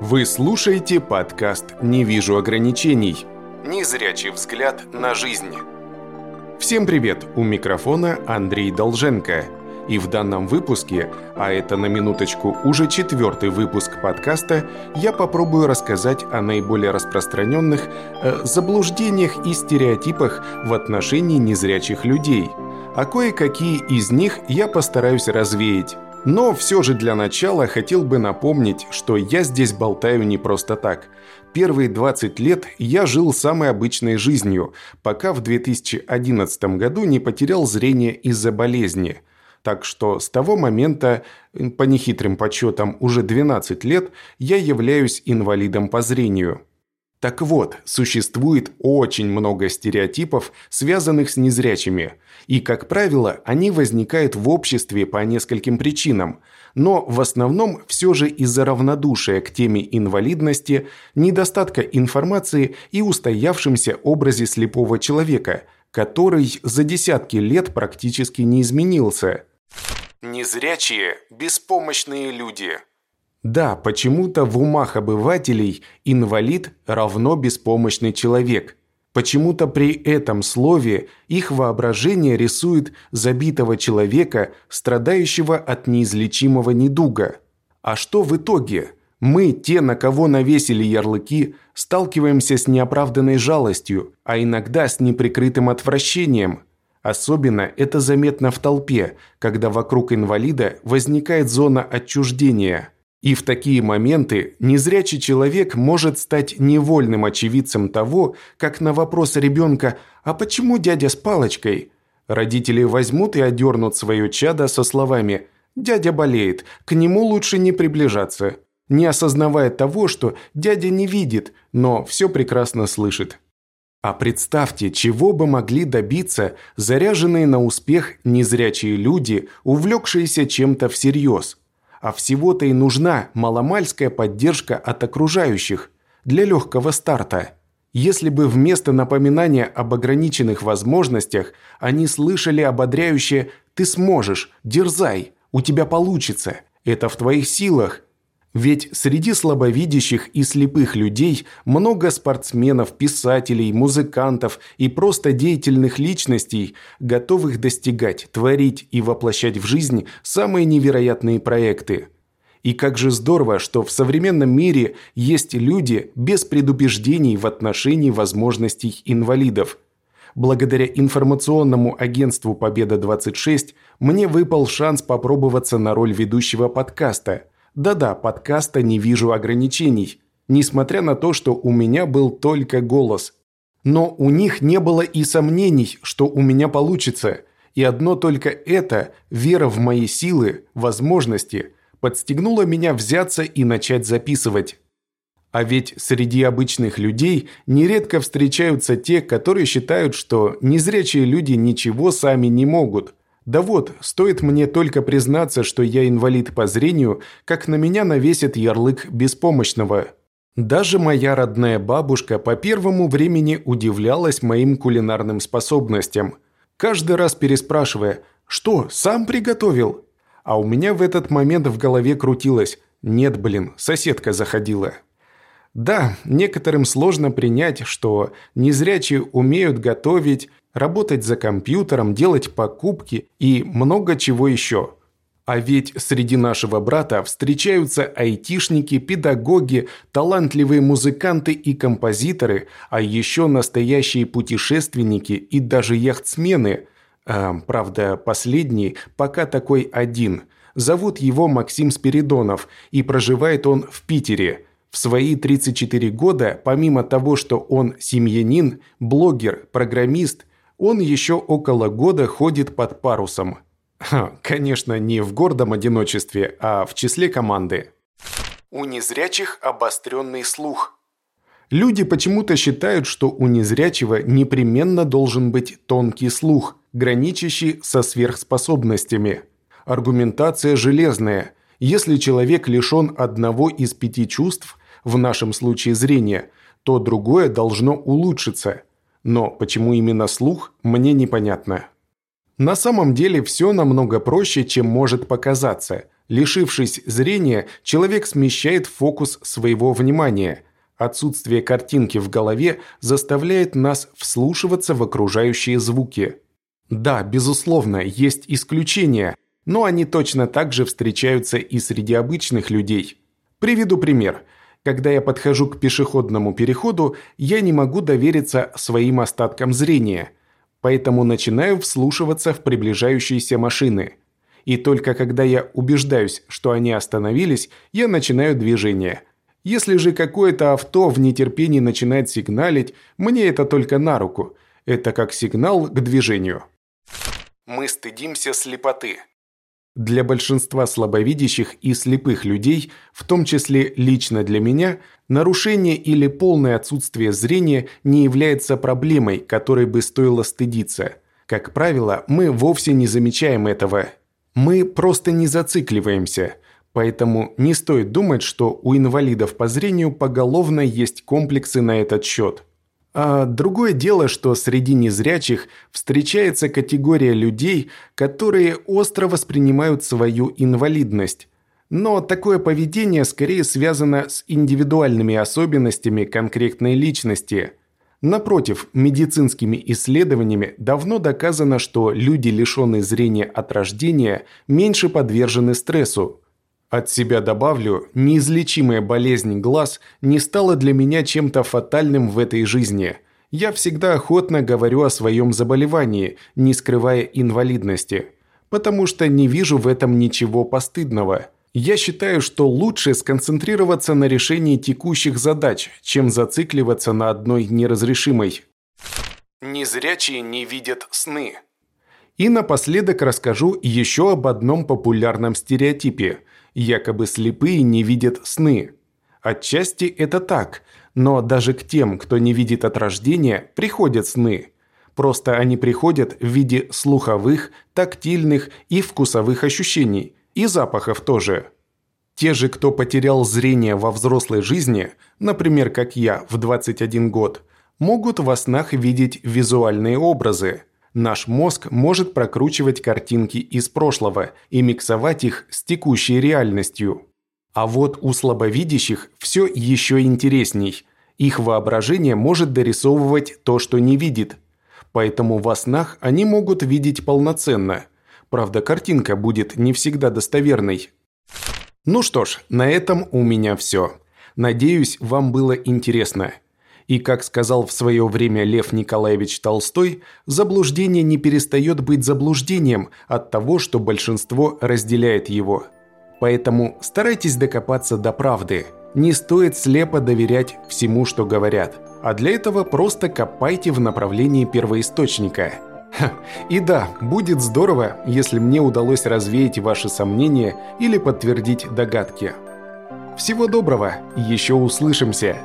Вы слушаете подкаст «Не вижу ограничений». Незрячий взгляд на жизнь. Всем привет! У микрофона Андрей Долженко. И в данном выпуске, а это на минуточку уже четвертый выпуск подкаста, я попробую рассказать о наиболее распространенных э, заблуждениях и стереотипах в отношении незрячих людей. А кое-какие из них я постараюсь развеять но все же для начала хотел бы напомнить, что я здесь болтаю не просто так. Первые 20 лет я жил самой обычной жизнью, пока в 2011 году не потерял зрение из-за болезни. Так что с того момента, по нехитрым подсчетам уже 12 лет, я являюсь инвалидом по зрению. Так вот, существует очень много стереотипов, связанных с незрячими. И, как правило, они возникают в обществе по нескольким причинам. Но в основном все же из-за равнодушия к теме инвалидности, недостатка информации и устоявшемся образе слепого человека, который за десятки лет практически не изменился. Незрячие – беспомощные люди – да, почему-то в умах обывателей инвалид равно беспомощный человек. Почему-то при этом слове их воображение рисует забитого человека, страдающего от неизлечимого недуга. А что в итоге? Мы, те, на кого навесили ярлыки, сталкиваемся с неоправданной жалостью, а иногда с неприкрытым отвращением. Особенно это заметно в толпе, когда вокруг инвалида возникает зона отчуждения – и в такие моменты незрячий человек может стать невольным очевидцем того, как на вопрос ребенка «А почему дядя с палочкой?» родители возьмут и одернут свое чадо со словами «Дядя болеет, к нему лучше не приближаться», не осознавая того, что дядя не видит, но все прекрасно слышит. А представьте, чего бы могли добиться заряженные на успех незрячие люди, увлекшиеся чем-то всерьез – а всего-то и нужна маломальская поддержка от окружающих для легкого старта. Если бы вместо напоминания об ограниченных возможностях они слышали ободряющее «ты сможешь, дерзай, у тебя получится, это в твоих силах», ведь среди слабовидящих и слепых людей много спортсменов, писателей, музыкантов и просто деятельных личностей, готовых достигать, творить и воплощать в жизнь самые невероятные проекты. И как же здорово, что в современном мире есть люди без предубеждений в отношении возможностей инвалидов. Благодаря информационному агентству «Победа-26» мне выпал шанс попробоваться на роль ведущего подкаста – да-да, подкаста «Не вижу ограничений», несмотря на то, что у меня был только голос. Но у них не было и сомнений, что у меня получится. И одно только это, вера в мои силы, возможности, подстегнуло меня взяться и начать записывать. А ведь среди обычных людей нередко встречаются те, которые считают, что незрячие люди ничего сами не могут – да вот, стоит мне только признаться, что я инвалид по зрению, как на меня навесит ярлык беспомощного. Даже моя родная бабушка по первому времени удивлялась моим кулинарным способностям, каждый раз переспрашивая «Что, сам приготовил?» А у меня в этот момент в голове крутилось «Нет, блин, соседка заходила». Да, некоторым сложно принять, что незрячие умеют готовить, работать за компьютером, делать покупки и много чего еще. А ведь среди нашего брата встречаются айтишники, педагоги, талантливые музыканты и композиторы, а еще настоящие путешественники и даже яхтсмены. А, правда, последний пока такой один. Зовут его Максим Спиридонов, и проживает он в Питере. В свои 34 года, помимо того, что он семьянин, блогер, программист – он еще около года ходит под парусом. Конечно, не в гордом одиночестве, а в числе команды. У незрячих обостренный слух. Люди почему-то считают, что у незрячего непременно должен быть тонкий слух, граничащий со сверхспособностями. Аргументация железная. Если человек лишен одного из пяти чувств, в нашем случае зрения, то другое должно улучшиться – но почему именно слух, мне непонятно. На самом деле все намного проще, чем может показаться. Лишившись зрения, человек смещает фокус своего внимания. Отсутствие картинки в голове заставляет нас вслушиваться в окружающие звуки. Да, безусловно, есть исключения, но они точно так же встречаются и среди обычных людей. Приведу пример. Когда я подхожу к пешеходному переходу, я не могу довериться своим остаткам зрения, поэтому начинаю вслушиваться в приближающиеся машины – и только когда я убеждаюсь, что они остановились, я начинаю движение. Если же какое-то авто в нетерпении начинает сигналить, мне это только на руку. Это как сигнал к движению. Мы стыдимся слепоты. Для большинства слабовидящих и слепых людей, в том числе лично для меня, нарушение или полное отсутствие зрения не является проблемой, которой бы стоило стыдиться. Как правило, мы вовсе не замечаем этого мы просто не зацикливаемся, поэтому не стоит думать, что у инвалидов по зрению поголовно есть комплексы на этот счет. А другое дело, что среди незрячих встречается категория людей, которые остро воспринимают свою инвалидность. Но такое поведение скорее связано с индивидуальными особенностями конкретной личности – Напротив, медицинскими исследованиями давно доказано, что люди, лишенные зрения от рождения, меньше подвержены стрессу. От себя добавлю, неизлечимая болезнь глаз не стала для меня чем-то фатальным в этой жизни. Я всегда охотно говорю о своем заболевании, не скрывая инвалидности, потому что не вижу в этом ничего постыдного – я считаю, что лучше сконцентрироваться на решении текущих задач, чем зацикливаться на одной неразрешимой. Незрячие не видят сны. И напоследок расскажу еще об одном популярном стереотипе. Якобы слепые не видят сны. Отчасти это так, но даже к тем, кто не видит от рождения, приходят сны. Просто они приходят в виде слуховых, тактильных и вкусовых ощущений, и запахов тоже. Те же, кто потерял зрение во взрослой жизни, например, как я в 21 год, могут во снах видеть визуальные образы. Наш мозг может прокручивать картинки из прошлого и миксовать их с текущей реальностью. А вот у слабовидящих все еще интересней. Их воображение может дорисовывать то, что не видит. Поэтому во снах они могут видеть полноценно – Правда, картинка будет не всегда достоверной. Ну что ж, на этом у меня все. Надеюсь, вам было интересно. И как сказал в свое время Лев Николаевич Толстой, заблуждение не перестает быть заблуждением от того, что большинство разделяет его. Поэтому старайтесь докопаться до правды. Не стоит слепо доверять всему, что говорят. А для этого просто копайте в направлении первоисточника – и да, будет здорово, если мне удалось развеять ваши сомнения или подтвердить догадки. Всего доброго, еще услышимся!